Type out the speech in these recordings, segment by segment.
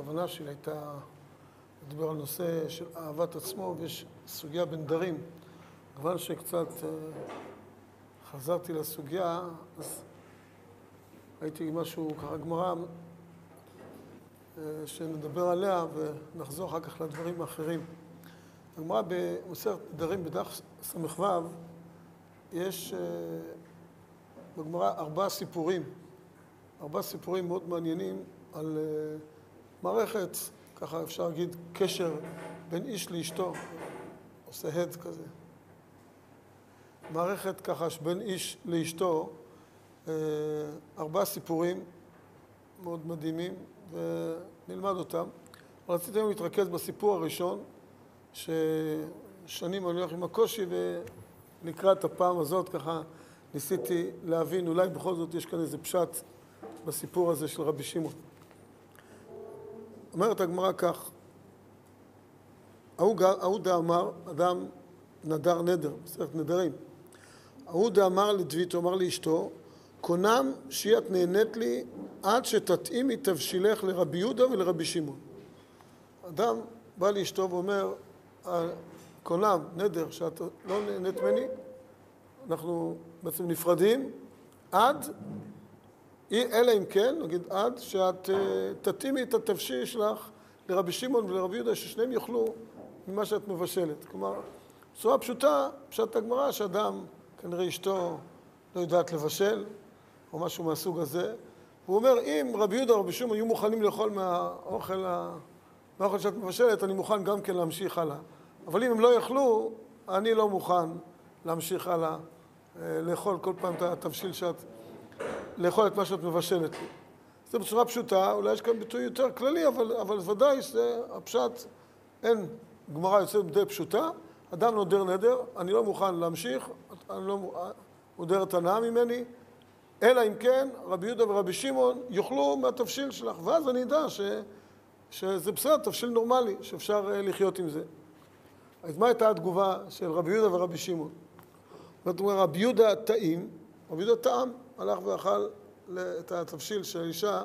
הכוונה שלי הייתה לדבר על נושא של אהבת עצמו, ויש סוגיה בנדרים. כיוון שקצת אה, חזרתי לסוגיה, אז הייתי משהו, ככה גמרא, אה, שנדבר עליה ונחזור אחר כך לדברים האחרים. הגמרא במסכת נדרים בדף ס"ו, יש אה, בגמרא ארבעה סיפורים, ארבעה סיפורים מאוד מעניינים על מערכת, ככה אפשר להגיד, קשר בין איש לאשתו, עושה הד כזה. מערכת ככה שבין איש לאשתו, אה, ארבעה סיפורים מאוד מדהימים, ונלמד אותם. רציתי היום להתרכז בסיפור הראשון, ששנים אני הולך עם הקושי, ולקראת הפעם הזאת ככה ניסיתי להבין, אולי בכל זאת יש כאן איזה פשט בסיפור הזה של רבי שמעון. אומרת הגמרא כך, ההוא דאמר, אדם נדר נדר, בסרט נדרים. ההוא דאמר לדביתו, אמר לאשתו, קונם שהיא את נהנית לי עד שתתאימי תבשילך לרבי יהודה ולרבי שמעון. אדם בא לאשתו ואומר, קונם, נדר, שאת לא נהנית ממני, אנחנו בעצם נפרדים עד אלא אם כן, נגיד עד, שאת אה, תתאימי את התבשיל שלך לרבי שמעון ולרבי יהודה, ששניהם יאכלו ממה שאת מבשלת. כלומר, בצורה פשוטה, פשט הגמרא, שאדם, כנראה אשתו לא יודעת לבשל, או משהו מהסוג הזה. הוא אומר, אם רבי יהודה או רבי שמעון יהיו מוכנים לאכול מהאוכל, מהאוכל שאת מבשלת, אני מוכן גם כן להמשיך הלאה. אבל אם הם לא יאכלו, אני לא מוכן להמשיך הלאה, אה, לאכול כל פעם את התבשיל שאת... לאכול את מה שאת מבשלת לי. זה בצורה פשוטה, אולי יש כאן ביטוי יותר כללי, אבל, אבל ודאי שזה הפשט, אין גמרא יוצאת די פשוטה, אדם נודר נדר, אני לא מוכן להמשיך, אני לא מודרת הנאה ממני, אלא אם כן רבי יהודה ורבי שמעון יאכלו מהתבשיל שלך, ואז אני אדע ש, שזה בסדר, תבשיל נורמלי, שאפשר אה, לחיות עם זה. אז מה הייתה התגובה של רבי יהודה ורבי שמעון? זאת אומרת, רבי יהודה טעים, רבי יהודה טעם, הלך ואכל את התבשיל של האישה,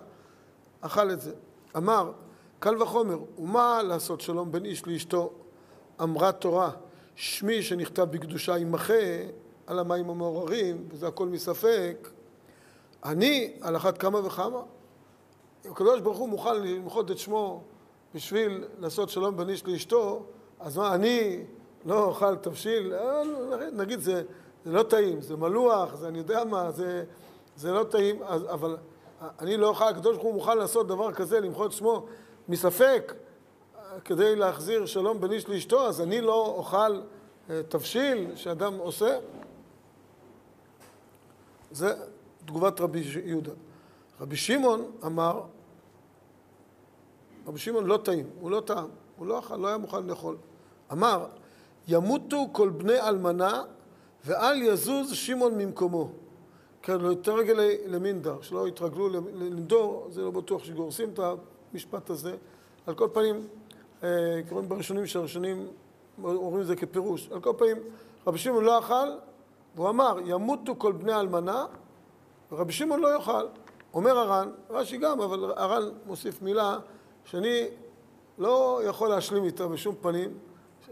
אכל את זה. אמר, קל וחומר, ומה לעשות שלום בין איש לאשתו? אמרה תורה, שמי שנכתב בקדושה ימחה על המים המעוררים, וזה הכל מספק. אני, על אחת כמה וכמה. הקדוש ברוך הוא מוכן למחות את שמו בשביל לעשות שלום בין איש לאשתו, אז מה, אני לא אוכל תבשיל? אה, נגיד, זה, זה לא טעים, זה מלוח, זה אני יודע מה, זה... זה לא טעים, אבל אני לא אוכל, הקדוש ברוך הוא מוכן לעשות דבר כזה, למחות שמו מספק, כדי להחזיר שלום בין איש לאשתו, אז אני לא אוכל אה, תבשיל שאדם עושה. זה תגובת רבי יהודה. רבי שמעון אמר, רבי שמעון לא טעים, הוא לא טעם, הוא לא אכל, לא היה מוכן לאכול. אמר, ימותו כל בני אלמנה ואל יזוז שמעון ממקומו. כן, לא יותר רגל למינדר, שלא יתרגלו לנדור, זה לא בטוח שגורסים את המשפט הזה. על כל פנים, אה, קוראים בראשונים שהראשונים אומרים את זה כפירוש. על כל פנים, רבי שמעון לא אכל, והוא אמר, ימותו כל בני אלמנה, ורבי שמעון לא יאכל. אומר הר"ן, רש"י גם, אבל הר"ן מוסיף מילה שאני לא יכול להשלים איתה בשום פנים,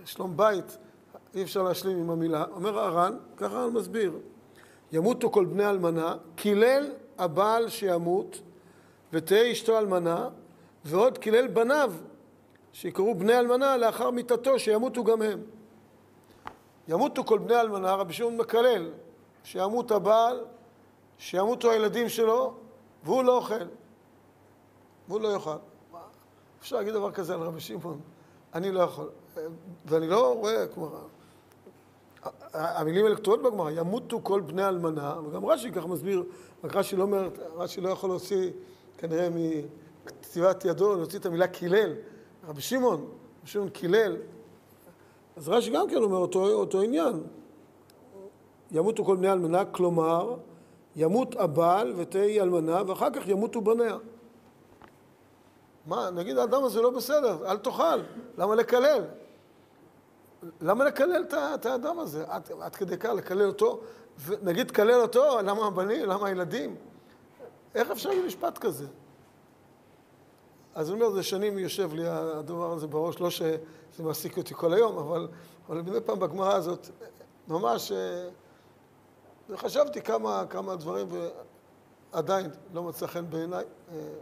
שלום בית, אי אפשר להשלים עם המילה. אומר הר"ן, ככה הר"ן מסביר, ימותו כל בני אלמנה, קילל הבעל שימות ותהא אשתו אלמנה, ועוד קילל בניו שיקראו בני אלמנה לאחר מיתתו, שימותו גם הם. ימותו כל בני אלמנה, רבי שמעון מקלל, שימות הבעל, שימותו הילדים שלו, והוא לא אוכל, והוא לא יאכל. אפשר להגיד דבר כזה על רבי שמעון? אני לא יכול. ואני לא רואה, כמו... המילים האלה כתובות בגמרא, ימותו כל בני אלמנה, וגם רש"י כך מסביר, רק רש"י לא אומר, רש"י לא יכול להוציא כנראה מכתיבת ידו, להוציא את המילה קילל. רבי שמעון, רבי שמעון קילל, אז רש"י גם כן אומר אותו, אותו עניין. ימותו כל בני אלמנה, כלומר, ימות הבעל ותהי אלמנה, ואחר כך ימותו בניה. מה, נגיד האדם הזה לא בסדר, אל תאכל, למה לקלל? למה לקלל את האדם הזה? עד, עד כדי כך לקלל אותו, ונגיד תקלל אותו, למה הבנים, למה הילדים? איך אפשר להגיד משפט כזה? אז אני אומר, זה שנים יושב לי הדבר הזה בראש, לא שזה מעסיק אותי כל היום, אבל, אבל מדי פעם בגמרא הזאת, ממש, וחשבתי כמה, כמה דברים, ועדיין לא מצא חן בעיניי,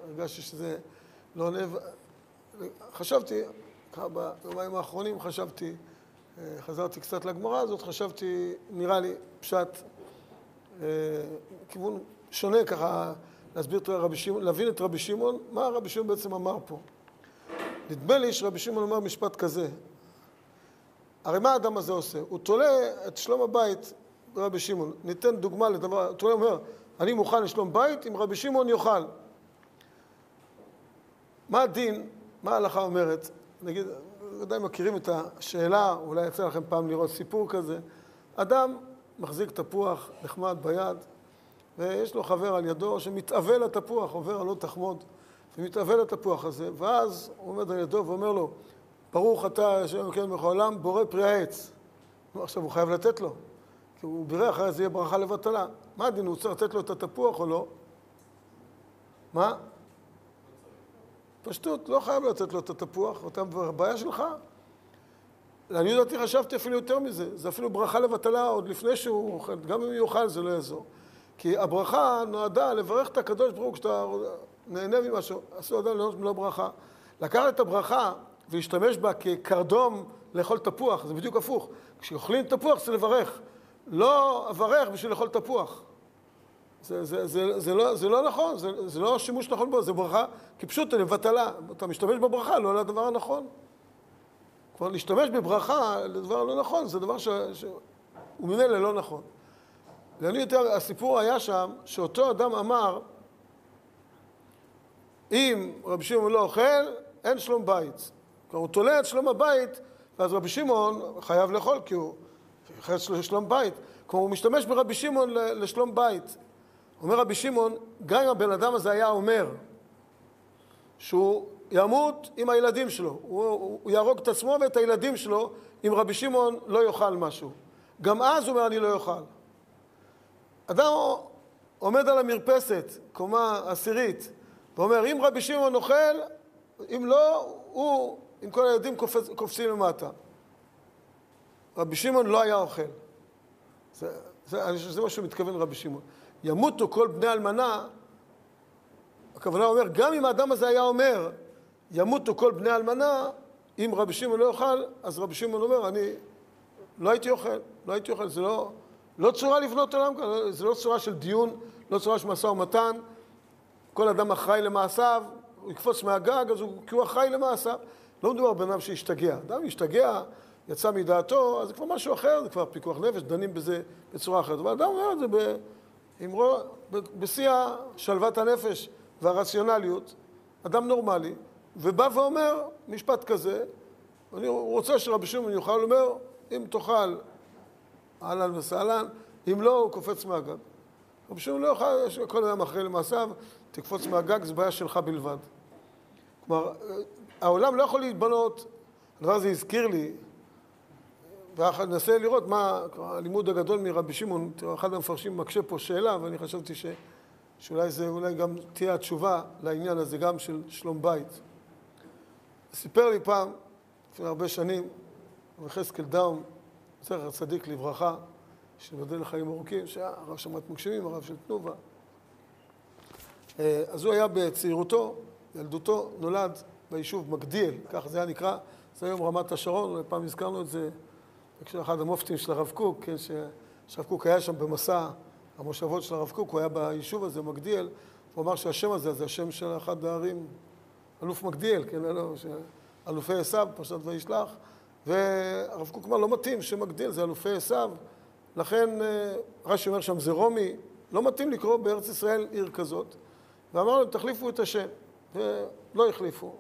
הרגשתי שזה לא עונה, חשבתי, ביומיים האחרונים חשבתי, חזרתי קצת לגמרא הזאת, חשבתי, נראה לי, פשט, כיוון שונה ככה, להסביר את רבי שמעון, להבין את רבי שמעון, מה רבי שמעון בעצם אמר פה. נדמה לי שרבי שמעון אמר משפט כזה, הרי מה האדם הזה עושה? הוא תולה את שלום הבית ברבי שמעון. ניתן דוגמה לדבר, הוא תולה אומר, אני מוכן לשלום בית אם רבי שמעון יאכל. מה הדין, מה ההלכה אומרת? נגיד, ודאי מכירים את השאלה, אולי יצא לכם פעם לראות סיפור כזה. אדם מחזיק תפוח נחמד ביד, ויש לו חבר על ידו שמתאבל לתפוח, עובר על לא תחמוד, ומתאבל לתפוח הזה, ואז הוא עומד על ידו ואומר לו, ברוך אתה, השם אלוקינו מלך העולם, בורא פרי העץ. עכשיו הוא חייב לתת לו, כי הוא בירך, אחרי זה יהיה ברכה לבטלה. מה הדין, הוא צריך לתת לו את התפוח או לא? מה? פשטות, לא חייב לתת לו את התפוח, אותה בעיה שלך. לעניות דעתי חשבתי אפילו יותר מזה, זה אפילו ברכה לבטלה עוד לפני שהוא אוכל, גם אם הוא יאכל זה לא יעזור. כי הברכה נועדה לברך את הקדוש ברוך הוא כשאתה נהנה ממשהו, אסור אדם ליהנות מלא ברכה. לקחת את הברכה ולהשתמש בה כקרדום לאכול תפוח, זה בדיוק הפוך. כשאוכלים תפוח זה לברך. לא אברך בשביל לאכול תפוח. זה, זה, זה, זה, לא, זה לא נכון, זה, זה לא שימוש נכון בו, זה ברכה כפשוט לבטלה. אתה משתמש בברכה, לא לדבר הנכון. כבר להשתמש בברכה לדבר לא נכון, זה דבר שהוא. ממילא לא נכון. ואני יותר, הסיפור היה שם, שאותו אדם אמר, אם רבי שמעון לא אוכל, אין שלום בית. כלומר, הוא תולה את שלום הבית, ואז רבי שמעון חייב לאכול, כי הוא חייב לשלום בית. כלומר, הוא משתמש ברבי שמעון לשלום בית. אומר רבי שמעון, גם אם הבן אדם הזה היה אומר שהוא ימות עם הילדים שלו, הוא, הוא יהרוג את עצמו ואת הילדים שלו אם רבי שמעון לא יאכל משהו. גם אז הוא אומר, אני לא אוכל. אדם עומד על המרפסת, קומה עשירית, ואומר, אם רבי שמעון אוכל, אם לא, הוא עם כל הילדים קופצ, קופצים למטה. רבי שמעון לא היה אוכל. זה, זה, אני חושב שזה מה שמתכוון רבי שמעון. ימותו כל בני אלמנה, הכוונה אומר, גם אם האדם הזה היה אומר, ימותו כל בני אלמנה, אם רבי שמעון לא יאכל, אז רבי שמעון אומר, אני לא הייתי אוכל, לא הייתי אוכל, זה לא, לא צורה לבנות עולם כאן, זה לא צורה של דיון, לא צורה של משא ומתן. כל אדם אחראי למעשיו, הוא יקפוץ מהגג, אז הוא, כי הוא אחראי למעשיו. לא מדובר בן אדם שהשתגע. אדם השתגע, יצא מדעתו, אז זה כבר משהו אחר, זה כבר פיקוח נפש, דנים בזה בצורה אחרת. אבל אדם אומר את זה בשיא שלוות הנפש והרציונליות, אדם נורמלי, ובא ואומר משפט כזה, אני רוצה שרבי שמעון יוכל לומר, אם תאכל אהלן וסהלן, אם לא, הוא קופץ מהגג. רבי שמעון לא יוכל, כל אדם אחרי למעשיו, תקפוץ מהגג, זה בעיה שלך בלבד. כלומר, העולם לא יכול להתבנות, הדבר הזה הזכיר לי, וננסה לראות מה הלימוד הגדול מרבי שמעון, אחד המפרשים מקשה פה שאלה, ואני חשבתי ש, שאולי זה, אולי גם תהיה התשובה לעניין הזה, גם של שלום בית. סיפר לי פעם, לפני הרבה שנים, רבי חזקאל דאום, זכר צדיק לברכה, שבדל לחיים ארוכים, שהיה הרב שמעת מגשימים, הרב של תנובה. אה, אז הוא היה בצעירותו, ילדותו, נולד ביישוב מגדיאל, כך זה היה נקרא, זה היום רמת השרון, פעם הזכרנו את זה אחד המופתים של הרב קוק, כן, שהרב קוק היה שם במסע המושבות של הרב קוק, הוא היה ביישוב הזה, מגדיאל, הוא אמר שהשם הזה זה השם של אחד הערים, אלוף מגדיאל, כן, לא, אלופי עשיו, פרשת וישלח, והרב קוק אמר, לא מתאים, שם מגדיאל, זה אלופי עשיו, לכן אה, רש"י אומר שם, זה רומי, לא מתאים לקרוא בארץ ישראל עיר כזאת, ואמר להם, תחליפו את השם, ולא החליפו.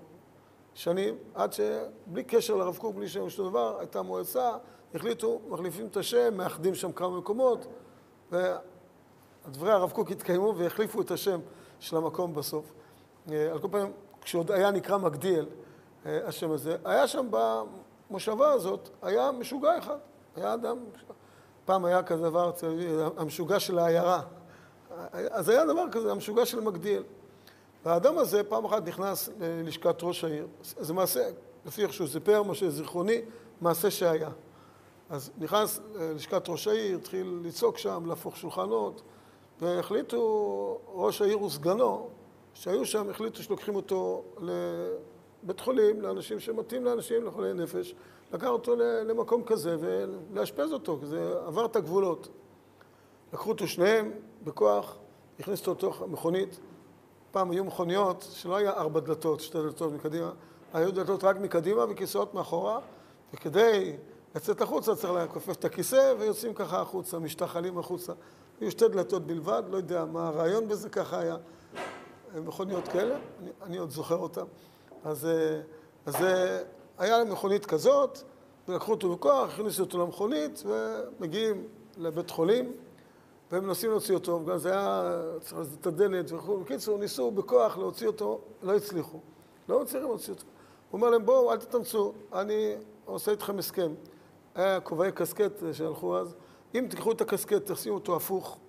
שנים, עד שבלי קשר לרב קוק, בלי שם שום דבר, הייתה מועצה, החליטו, מחליפים את השם, מאחדים שם כמה מקומות, ודברי הרב קוק התקיימו והחליפו את השם של המקום בסוף. אה, על כל פנים, כשעוד היה נקרא מגדיאל, אה, השם הזה, היה שם במושבה הזאת, היה משוגע אחד, היה אדם, פעם היה כזה דבר, המשוגע של העיירה. אז היה דבר כזה, המשוגע של מגדיאל. והאדם הזה פעם אחת נכנס ללשכת ראש העיר, זה מעשה, לפי איך שהוא סיפר, משה זיכרוני, מעשה שהיה. אז נכנס ללשכת ראש העיר, התחיל לצעוק שם, להפוך שולחנות, והחליטו, ראש העיר וסגנו, שהיו שם, החליטו שלוקחים אותו לבית חולים, לאנשים שמתאים לאנשים, לחולי נפש, לקח אותו למקום כזה ולאשפז אותו, כי זה עבר את הגבולות. לקחו אותו שניהם בכוח, הכניסו אותו לתוך המכונית. פעם היו מכוניות שלא היה ארבע דלתות, שתי דלתות מקדימה, היו דלתות רק מקדימה וכיסאות מאחורה, וכדי לצאת החוצה צריך לכופף את הכיסא ויוצאים ככה החוצה, משתחלים החוצה. היו שתי דלתות בלבד, לא יודע מה הרעיון בזה, ככה היה. מכוניות כאלה, אני, אני עוד זוכר אותן. אז, אה, אז אה, היה מכונית כזאת, ולקחו אותו בכוח, הכניסו אותו למכונית, ומגיעים לבית חולים, והם מנסים להוציא אותו, וגם זה היה, צריך לזה את הדלת וכו'. בקיצור, ניסו בכוח להוציא אותו, לא הצליחו. לא מצליחים להוציא אותו. הוא אומר להם, בואו, אל תתאמצו, אני עושה איתכם הסכם. היה כובעי קסקט שהלכו אז, אם תיקחו את הקסקט, תשימו אותו הפוך,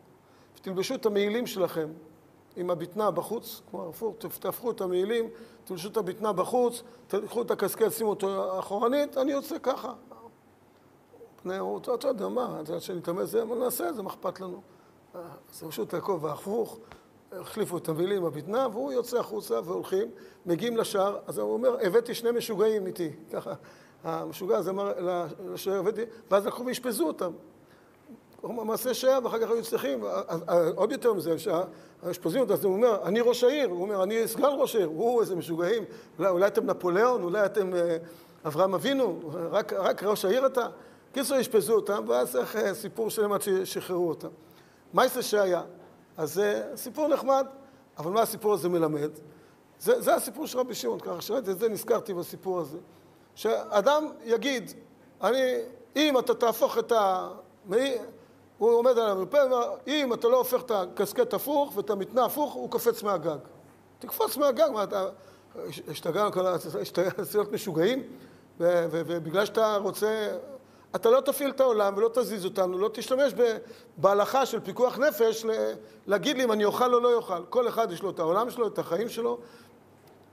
ותלבשו את המעילים שלכם עם הבטנה בחוץ, כלומר הפוך, תהפכו את המעילים, תלבשו את הבטנה בחוץ, תיקחו את הקסקט, שימו אותו אחורנית, אני יוצא ככה. פני אמרו, אתה יודע מה, יודע שנתאמץ זה, מה נעשה את זה, מה אכפת לנו? אז לבשו את הכובע הפוך, החליפו את המעילים עם הבטנה, והוא יוצא החוצה והולכים, מגיעים לשער, אז הוא אומר, הבאתי שני משוגעים איתי, ככה. המשוגע הזה אמר לשוער, ואז לקחו ואשפזו אותם. מעשה שהיה, ואחר כך היו צריכים, עוד יותר מזה, כשהאשפזים אותו, אז הוא אומר, אני ראש העיר, הוא אומר, אני סגן ראש העיר, הוא איזה משוגעים, אולי, אולי אתם נפוליאון, אולי אתם אה, אברהם אבינו, רק, ראש העיר אתה? קיצור, אשפזו אותם, ואז אה, סיפור שלם עד ששחררו אותם. מה זה שהיה? אז זה סיפור נחמד, אבל מה הסיפור הזה מלמד? זה, זה הסיפור של רבי שמעון, ככה שראיתי את זה, נזכרתי בסיפור הזה. שאדם יגיד, אני, אם אתה תהפוך את ה... הוא עומד על המרפא, אם אתה לא הופך את הקסקט הפוך ואת המתנה הפוך, הוא קופץ מהגג. תקפוץ מהגג, מה אתה... השתגענו, להיות משוגעים, ובגלל שאתה רוצה... אתה לא תפעיל את העולם ולא תזיז אותנו, לא תשתמש בהלכה של פיקוח נפש להגיד לי אם אני אוכל או לא אוכל. כל אחד יש לו את העולם שלו, את החיים שלו.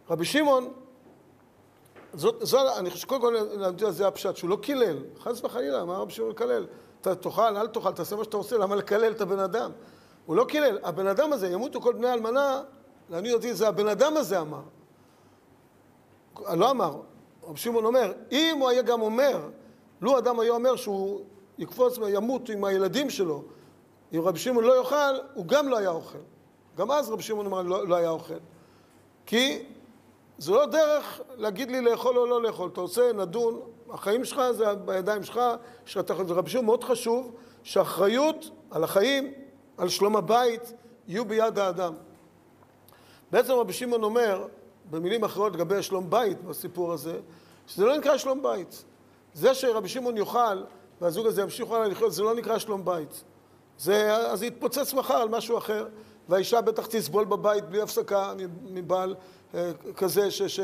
רבי שמעון, זאת, זאת, אני חושב שקודם כל זה הפשט, שהוא לא קילל, חס וחלילה, מה רבי שמעון מקלל? אתה תאכל, אל תאכל, תעשה מה שאתה רוצה, למה לקלל את הבן אדם? הוא לא קילל, הבן אדם הזה, ימותו כל בני אלמנה, לעניות אותי זה הבן אדם הזה אמר. לא אמר, רבי שמעון אומר, אם הוא היה גם אומר, לו אדם היה אומר שהוא יקפוץ וימות עם הילדים שלו, אם רבי שמעון לא יאכל, הוא גם לא היה אוכל. גם אז רבי שמעון אמר לא, לא היה אוכל. כי זו לא דרך להגיד לי לאכול או לא לאכול. אתה רוצה, נדון, החיים שלך זה בידיים שלך, שאתה. זה רבי שמעון מאוד חשוב שהאחריות על החיים, על שלום הבית, יהיו ביד האדם. בעצם רבי שמעון אומר, במילים אחרות לגבי שלום בית בסיפור הזה, שזה לא נקרא שלום בית. זה שרבי שמעון יאכל והזוג הזה ימשיכו הלאה לחיות, זה לא נקרא שלום בית. זה, אז זה יתפוצץ מחר על משהו אחר, והאישה בטח תסבול בבית בלי הפסקה מבעל אה, כזה ש, ש,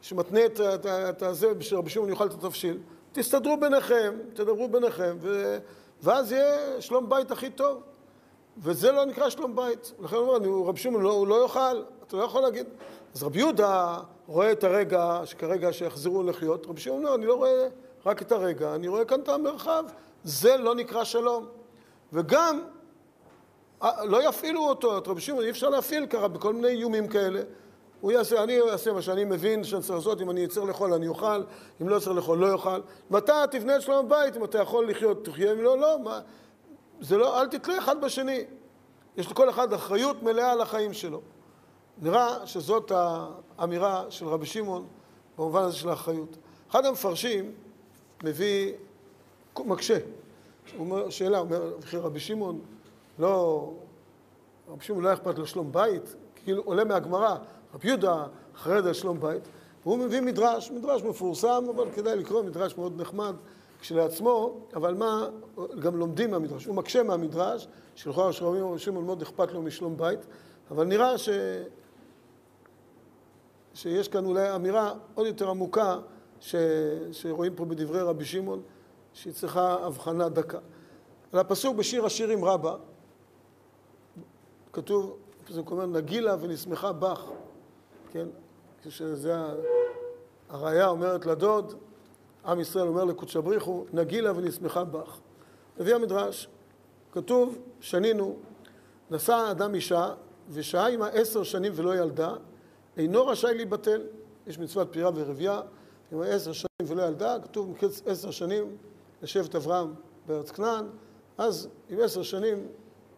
שמתנה את, את, את הזה, שרבי שמעון יאכל את התבשיל. תסתדרו ביניכם, תדברו ביניכם, ו, ואז יהיה שלום בית הכי טוב. וזה לא נקרא שלום בית. לכן הוא אומר, רבי שמעון לא, הוא לא יאכל, אתה לא יכול להגיד. אז רבי יהודה רואה את הרגע, שכרגע שיחזרו לחיות, רבי שמעון אומר, אני לא רואה רק את הרגע, אני רואה כאן את המרחב, זה לא נקרא שלום. וגם, לא יפעילו אותו, את רבי שמעון אי אפשר להפעיל ככה בכל מיני איומים כאלה. הוא יעשה, אני אעשה מה שאני מבין שאני צריך לעשות, אם אני צריך לאכול אני אוכל, אם לא צריך לאכול לא אוכל. ואתה תבנה את שלום הבית, אם אתה יכול לחיות תחיה, אם לא, לא. מה, זה לא, אל תתלה אחד בשני. יש לכל אחד אחריות מלאה על החיים שלו. נראה שזאת האמירה של רבי שמעון במובן הזה של האחריות. אחד המפרשים מביא, מקשה, הוא אומר, שאלה, הוא אומר, רבי שמעון, לא, רבי שמעון לא אכפת לו שלום בית, כאילו עולה מהגמרא, רבי יהודה חרד על שלום בית, והוא מביא מדרש, מדרש מפורסם, אבל כדאי לקרוא, מדרש מאוד נחמד כשלעצמו, אבל מה, גם לומדים מהמדרש, הוא מקשה מהמדרש, שלכאורה של רבי שמעון מאוד אכפת לו משלום בית, אבל נראה ש... שיש כאן אולי אמירה עוד יותר עמוקה ש... שרואים פה בדברי רבי שמעון, שהיא צריכה הבחנה דקה. על הפסוק בשיר השירים רבה, כתוב, הפסוק אומר, נגילה ונשמחה בך, כן? כשזה הראיה אומרת לדוד, עם ישראל אומר לקודש בריחו, נגילה ונשמחה בך. מביא המדרש, כתוב, שנינו, נשא אדם אישה, ושהה עמה עשר שנים ולא ילדה, אינו רשאי להיבטל. יש מצוות פירה ורבייה, אם עשר שנים ולא ילדה, כתוב מקץ עשר שנים לשבט אברהם בארץ כנען, אז עם עשר שנים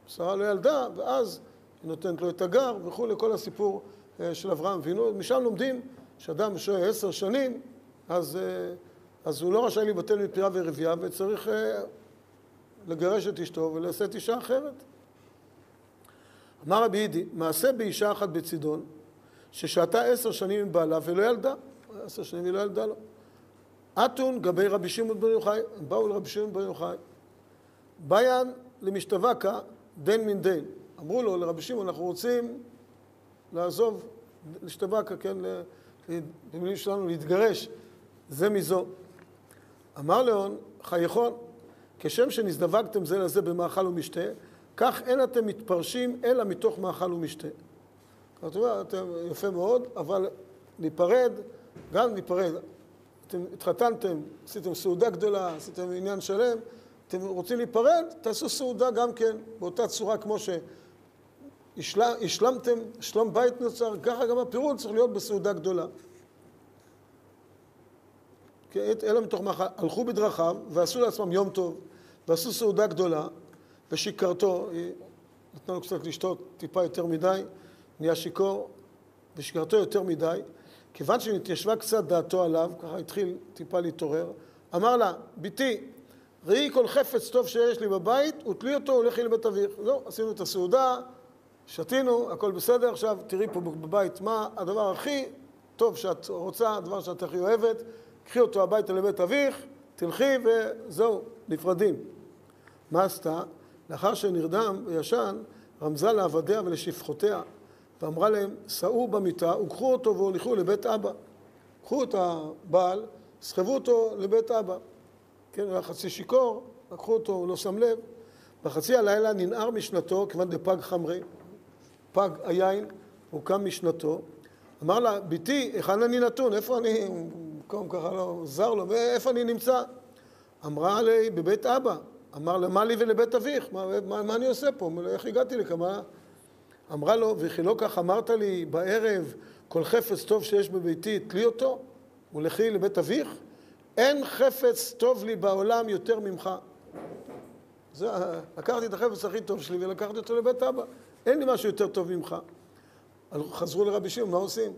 שרה לא ילדה, ואז נותנת לו את הגר וכולי, כל הסיפור אה, של אברהם אבינו. משם לומדים שאדם שוהה עשר שנים, אז, אה, אז הוא לא רשאי להיבטל מפירה ורבייה וצריך אה, לגרש את אשתו ולשאת אישה אחרת. אמר רבי יידי, מעשה באישה אחת בצידון, ששהתה עשר שנים עם בעלה ולא ילדה. עשר שנים היא לא ילדה לו. אתון גבי רבי שמעון בן יוחאי, הם באו לרבי שמעון בן יוחאי. ביין למשתבקה דין מן דין. אמרו לו, לרבי שמעון, אנחנו רוצים לעזוב, להשתבקה, כן, במילים שלנו, להתגרש זה מזו. אמר לאון, חייכון, כשם שנזדווגתם זה לזה במאכל ומשתה, כך אין אתם מתפרשים אלא מתוך מאכל ומשתה. זאת אומרת, אתם יפה מאוד, אבל ניפרד, גם ניפרד. אתם התחתנתם, עשיתם סעודה גדולה, עשיתם עניין שלם, אתם רוצים להיפרד, תעשו סעודה גם כן, באותה צורה כמו שהשלמתם, שלום בית נוצר, ככה גם הפירוד צריך להיות בסעודה גדולה. אלא מתוך מאכל, הלכו בדרכיו ועשו לעצמם יום טוב, ועשו סעודה גדולה, ושיקרתו, היא נתנה לו קצת לשתות טיפה יותר מדי, נהיה שיכור, ושיקרתו יותר מדי, כיוון שנתיישבה קצת דעתו עליו, ככה התחיל טיפה להתעורר, אמר לה, בתי, ראי כל חפץ טוב שיש לי בבית, ותלי אותו ולכי לבית אביך. זהו, עשינו את הסעודה, שתינו, הכל בסדר, עכשיו תראי פה בבית מה הדבר הכי טוב שאת רוצה, הדבר שאת הכי אוהבת, קחי אותו הביתה לבית אביך, תלכי וזהו, נפרדים. מה עשתה? לאחר שנרדם וישן, רמזה לעבדיה ולשפחותיה, ואמרה להם, סעו במיטה וקחו אותו והוליכו לבית אבא. קחו את הבעל, סחבו אותו לבית אבא. כן, הוא היה חצי שיכור, לקחו אותו, הוא לא שם לב. בחצי הלילה ננער משנתו, כיוון דפג חמרי, פג היין, הוא קם משנתו. אמר לה, בתי, היכן אני נתון? איפה אני, מקום ככה לא זר לו, איפה אני נמצא? אמרה לי, בבית אבא. אמר לה, מה לי ולבית אביך? מה, מה, מה אני עושה פה? איך הגעתי לכמה? אמרה לו, וכי לא כך אמרת לי בערב, כל חפץ טוב שיש בביתי, תלי אותו, ולכי לבית אביך? אין חפץ טוב לי בעולם יותר ממך. זה, לקחתי את החפץ הכי טוב שלי ולקחתי אותו לבית אבא. אין לי משהו יותר טוב ממך. חזרו לרבי שמעון, מה עושים?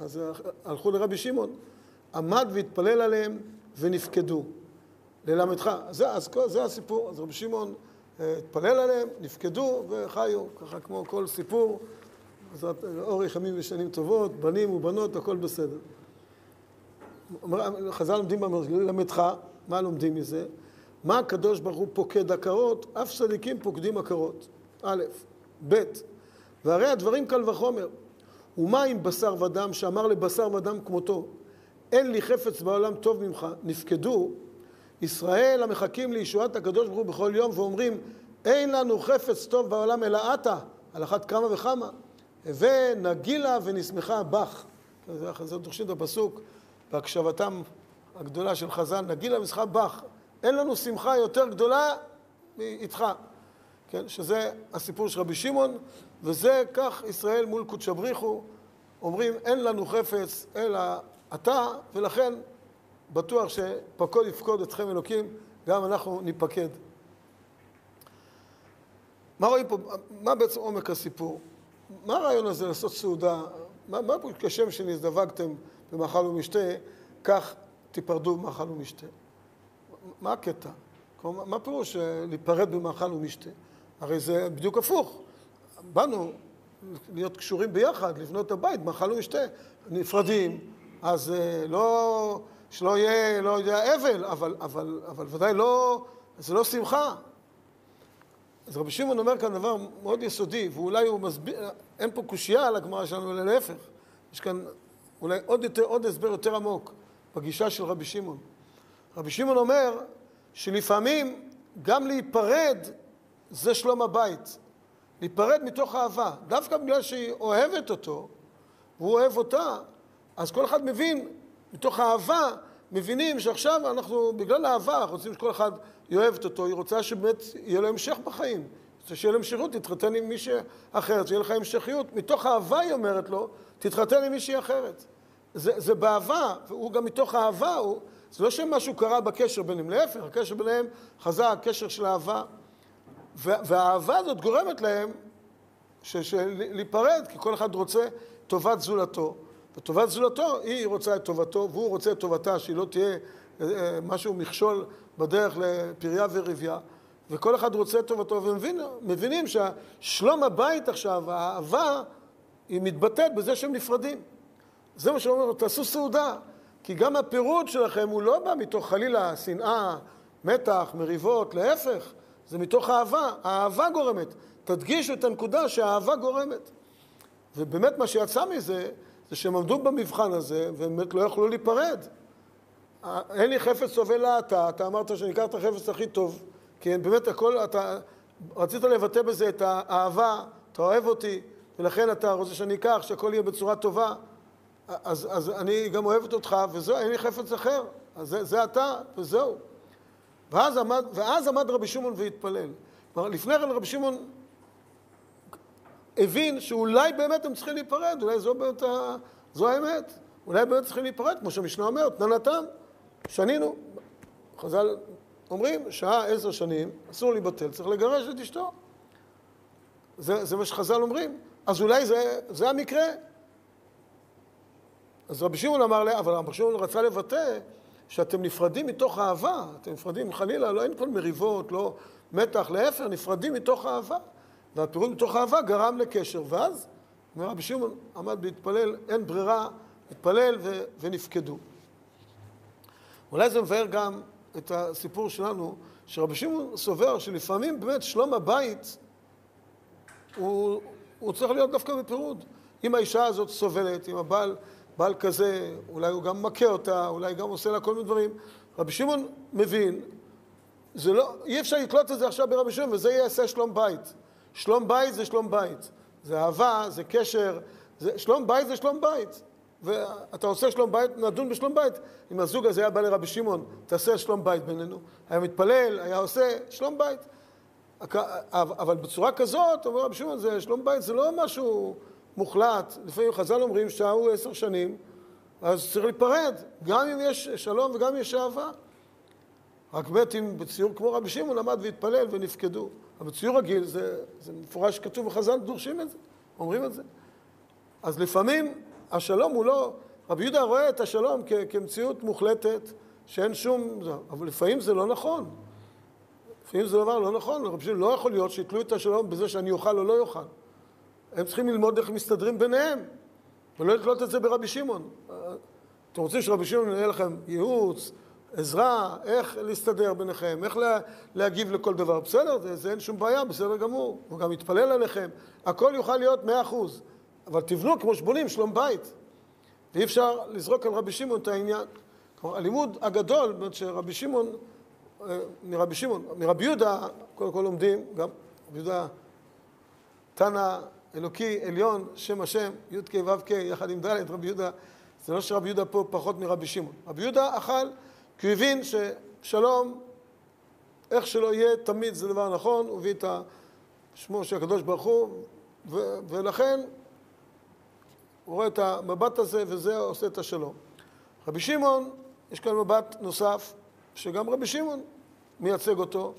אז הלכו לרבי שמעון, עמד והתפלל עליהם ונפקדו. ללמדך. זה, אז זה הסיפור. אז רבי שמעון אה, התפלל עליהם, נפקדו וחיו, ככה כמו כל סיפור. בעזרת אורך ימים ושנים טובות, בנים ובנות, הכל בסדר. חז"ל לומדים ללמדך, מה לומדים מזה? מה הקדוש ברוך הוא פוקד עקרות? אף צדיקים פוקדים עקרות. א', ב', והרי הדברים קל וחומר. ומה עם בשר ודם שאמר לבשר ודם כמותו, אין לי חפץ בעולם טוב ממך, נפקדו, ישראל המחכים לישועת הקדוש ברוך הוא בכל יום ואומרים, אין לנו חפץ טוב בעולם אלא אתה, על אחת כמה וכמה, ונגילה ונשמחה בך. זה דורשים את הפסוק בהקשבתם הגדולה של חז"ל, נגילה ונשמחה בך. אין לנו שמחה יותר גדולה מאיתך. כן, שזה הסיפור של רבי שמעון, וזה כך ישראל מול קודשא בריחו, אומרים אין לנו חפץ אלא אתה, ולכן בטוח שפקוד יפקוד אתכם אלוקים, גם אנחנו ניפקד. מה רואים פה, מה בעצם עומק הסיפור? מה הרעיון הזה לעשות סעודה? מה, מה פה כשם שנזדווגתם במאכל ומשתה, כך תיפרדו במאכל ומשתה? מה הקטע? כלומר, מה פירוש להיפרד במאכל ומשתה? הרי זה בדיוק הפוך. באנו להיות קשורים ביחד, לבנות את הבית, מאכל ומשתה. נפרדים, אז אה, לא... שלא יהיה, לא יודע, אבל, אבל, אבל, אבל ודאי לא, זה לא שמחה. אז רבי שמעון אומר כאן דבר מאוד יסודי, ואולי הוא מסביר, אין פה קושייה על הגמרא שלנו, אלא להפך. יש כאן אולי עוד, יותר, עוד הסבר יותר עמוק בגישה של רבי שמעון. רבי שמעון אומר שלפעמים גם להיפרד זה שלום הבית. להיפרד מתוך אהבה. דווקא בגלל שהיא אוהבת אותו, והוא אוהב אותה, אז כל אחד מבין, מתוך אהבה, מבינים שעכשיו אנחנו, בגלל אהבה, אנחנו רוצים שכל אחד יאהב אותו, היא רוצה שבאמת יהיה לו המשך בחיים. רוצה שיהיה לו המשכיות, תתחתן עם מישהי אחרת, שיהיה לך המשכיות. מתוך אהבה היא אומרת לו, תתחתן עם מישהי אחרת. זה, זה באהבה, והוא גם מתוך אהבה, הוא, זה לא שמשהו קרה בקשר ביניהם, להפך, הקשר ביניהם חזק, קשר של אהבה. והאהבה הזאת גורמת להם להיפרד, כי כל אחד רוצה טובת זולתו. וטובת זולתו, היא רוצה את טובתו, והוא רוצה את טובתה, שהיא לא תהיה אה, אה, משהו מכשול בדרך לפריה וריביה. וכל אחד רוצה את טובתו, ומבינים ששלום הבית עכשיו, האהבה, היא מתבטאת בזה שהם נפרדים. זה מה שאומרים, תעשו סעודה. כי גם הפירוד שלכם הוא לא בא מתוך חלילה שנאה, מתח, מריבות, להפך, זה מתוך אהבה. האהבה גורמת. תדגישו את הנקודה שהאהבה גורמת. ובאמת מה שיצא מזה, זה שהם עמדו במבחן הזה, והם באמת לא יכלו להיפרד. אין לי חפץ טוב אלא אתה, אתה אמרת שאני אקח את החפץ הכי טוב, כי באמת הכל, אתה רצית לבטא בזה את האהבה, אתה אוהב אותי, ולכן אתה רוצה שאני אקח, שהכל יהיה בצורה טובה. אז, אז אני גם אוהבת אותך, וזהו, אין לי חפץ אחר. אז זה, זה אתה, וזהו. ואז עמד, ואז עמד רבי שמעון והתפלל. כלומר, לפני כן רבי שמעון הבין שאולי באמת הם צריכים להיפרד, אולי זו באמת, זו האמת. אולי באמת צריכים להיפרד, כמו שהמשנה אומרת, ננתם, שנינו. חז"ל אומרים, שעה עשר שנים, אסור להיבטל, צריך לגרש את אשתו. זה, זה מה שחז"ל אומרים. אז אולי זה, זה המקרה. אז רבי שמעון אמר לה, אבל רבי שמעון רצה לבטא שאתם נפרדים מתוך אהבה, אתם נפרדים חלילה, לא אין כל מריבות, לא מתח, להפך, נפרדים מתוך אהבה. והפירוד מתוך אהבה גרם לקשר. ואז, אומר רבי שמעון, עמד להתפלל, אין ברירה, התפלל ו- ונפקדו. אולי זה מבאר גם את הסיפור שלנו, שרבי שמעון סובר שלפעמים באמת שלום הבית הוא, הוא צריך להיות דווקא בפירוד. אם האישה הזאת סובלת, אם הבעל בעל כזה, אולי הוא גם מכה אותה, אולי גם עושה לה כל מיני דברים. רבי שמעון מבין, זה לא, אי אפשר לקלוט את זה עכשיו ברבי שמעון, וזה יעשה שלום בית. שלום בית זה שלום בית. זה אהבה, זה קשר, זה, שלום בית זה שלום בית. ואתה עושה שלום בית, נדון בשלום בית. אם הזוג הזה היה בא לרבי שמעון, תעשה שלום בית בינינו. היה מתפלל, היה עושה שלום בית. אבל בצורה כזאת, אומר רבי שמעון, זה שלום בית זה לא משהו מוחלט. לפעמים חז"ל אומרים שהו עשר שנים, אז צריך להיפרד, גם אם יש שלום וגם אם יש אהבה. רק באמת אם בציור כמו רבי שמעון למד והתפלל ונפקדו. אבל בציור רגיל זה, זה מפורש כתוב בחז"ל, דורשים את זה, אומרים את זה. אז לפעמים השלום הוא לא, רבי יהודה רואה את השלום כ, כמציאות מוחלטת שאין שום, אבל לפעמים זה לא נכון. לפעמים זה דבר לא נכון, רבי שמעון לא יכול להיות שיתלו את השלום בזה שאני אוכל או לא אוכל. הם צריכים ללמוד איך מסתדרים ביניהם, ולא לקלוט את זה ברבי שמעון. אתם רוצים שרבי שמעון יהיה לכם ייעוץ, עזרה, איך להסתדר ביניכם, איך לה, להגיב לכל דבר. בסדר, זה, זה אין שום בעיה, בסדר גמור. הוא גם יתפלל עליכם. הכל יוכל להיות מאה אחוז. אבל תבנו כמו שבונים שלום בית. ואי אפשר לזרוק על רבי שמעון את העניין. כלומר, הלימוד הגדול, זאת שרבי שמעון, אה, מרבי שמעון, מרבי יהודה, קודם כל לומדים, גם רבי יהודה, תנא אלוקי, עליון, שם השם, י"ק ו"ק, יחד עם ד', רבי יהודה, זה לא שרבי יהודה פה פחות מרבי שמעון. רבי יהודה אכל כי הוא הבין ששלום, איך שלא יהיה, תמיד זה דבר נכון, הוא הביא את שמו של הקדוש ברוך הוא, ו- ולכן הוא רואה את המבט הזה וזה עושה את השלום. רבי שמעון, יש כאן מבט נוסף, שגם רבי שמעון מייצג אותו,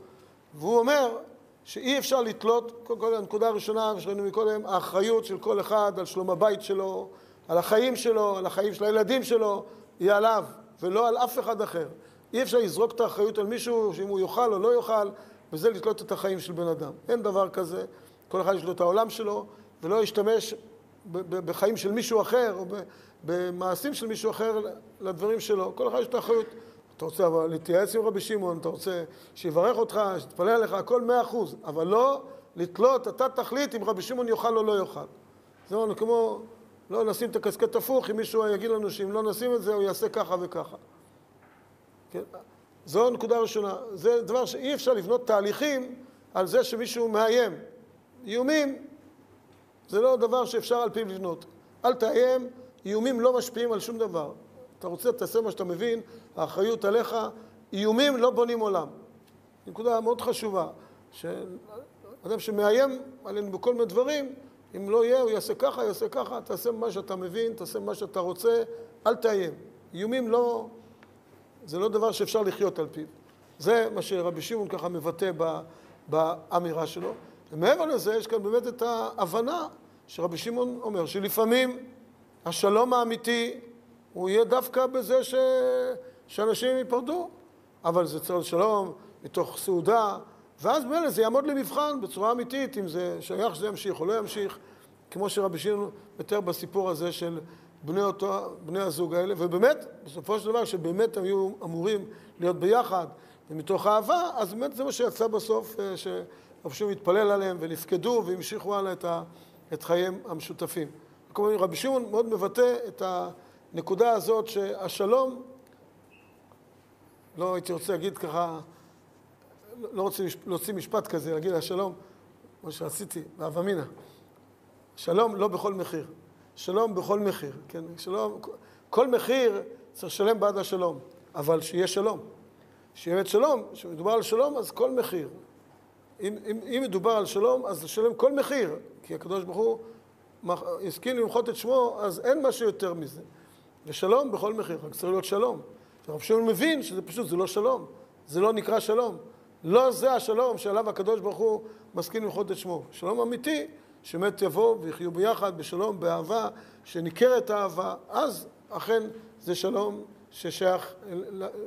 והוא אומר שאי אפשר לתלות, קודם כל הנקודה הראשונה שראינו מקודם, האחריות של כל אחד על שלום הבית שלו, על החיים שלו, על החיים של הילדים שלו, היא עליו, ולא על אף אחד אחר. אי אפשר לזרוק את האחריות על מישהו, שאם הוא יאכל או לא יאכל, וזה לתלות את החיים של בן אדם. אין דבר כזה, כל אחד יש לו את העולם שלו, ולא ישתמש בחיים של מישהו אחר, או במעשים של מישהו אחר לדברים שלו. כל אחד יש את האחריות. אתה רוצה אבל להתייעץ עם רבי שמעון, אתה רוצה שיברך אותך, שיתפלל עליך, הכל מאה אחוז, אבל לא לתלות, אתה תחליט אם רבי שמעון יאכל או לא יאכל. זה אומר, כמו לא נשים את הקסקט הפוך, אם מישהו יגיד לנו שאם לא נשים את זה, הוא יעשה ככה וככה. כן? זו הנקודה הראשונה. זה דבר שאי אפשר לבנות תהליכים על זה שמישהו מאיים. איומים זה לא דבר שאפשר על פיו לבנות. אל תאיים, איומים לא משפיעים על שום דבר. אתה רוצה, תעשה מה שאתה מבין, האחריות עליך. איומים לא בונים עולם. נקודה מאוד חשובה, שאדם שמאיים עלינו בכל מיני דברים, אם לא יהיה, הוא יעשה ככה, יעשה ככה, תעשה מה שאתה מבין, תעשה מה שאתה רוצה, אל תאיים. איומים לא, זה לא דבר שאפשר לחיות על פיו. זה מה שרבי שמעון ככה מבטא באמירה שלו. ומעבר לזה, יש כאן באמת את ההבנה שרבי שמעון אומר, שלפעמים השלום האמיתי הוא יהיה דווקא בזה ש... שאנשים ייפרדו, אבל זה צריך שלום מתוך סעודה, ואז ממילא זה יעמוד למבחן בצורה אמיתית, אם זה שייך שזה ימשיך או לא ימשיך, כמו שרבי שמעון מתאר בסיפור הזה של בני, אותו, בני הזוג האלה, ובאמת, בסופו של דבר, שבאמת הם היו אמורים להיות ביחד, ומתוך אהבה, אז באמת זה מה שיצא בסוף, שרבי שמעון התפלל עליהם ונפקדו והמשיכו הלאה את, ה, את חייהם המשותפים. כלומר, רבי שמעון מאוד מבטא את הנקודה הזאת שהשלום, לא הייתי רוצה להגיד ככה, לא רוצה להוציא משפט כזה, להגיד השלום, כמו שרציתי, באב אמינא. שלום לא בכל מחיר. שלום בכל מחיר, כן? שלום, כל מחיר צריך לשלם בעד השלום, אבל שיהיה שלום. שיהיה באמת שלום, כשמדובר על שלום אז כל מחיר. אם, אם, אם מדובר על שלום אז לשלם כל מחיר, כי הקדוש ברוך הוא הסכים למחות את שמו, אז אין משהו יותר מזה. ושלום בכל מחיר, רק צריך להיות שלום. הרב שמעון מבין שזה פשוט, זה לא שלום, זה לא נקרא שלום. לא זה השלום שעליו הקדוש ברוך הוא מסכים למחות את שמו. שלום אמיתי שבאמת יבואו ויחיו ביחד בשלום, באהבה, שניכרת האהבה, אז אכן זה שלום ששייך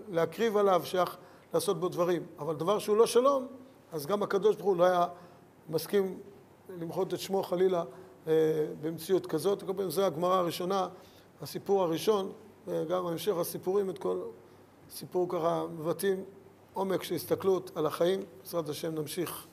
להקריב עליו, שייך לעשות בו דברים. אבל דבר שהוא לא שלום, אז גם הקדוש ברוך הוא לא היה מסכים למחות את שמו חלילה אה, במציאות כזאת. זו הגמרא הראשונה, הסיפור הראשון, וגם המשך הסיפורים, את כל סיפור ככה מבטאים עומק של הסתכלות על החיים. בעזרת השם נמשיך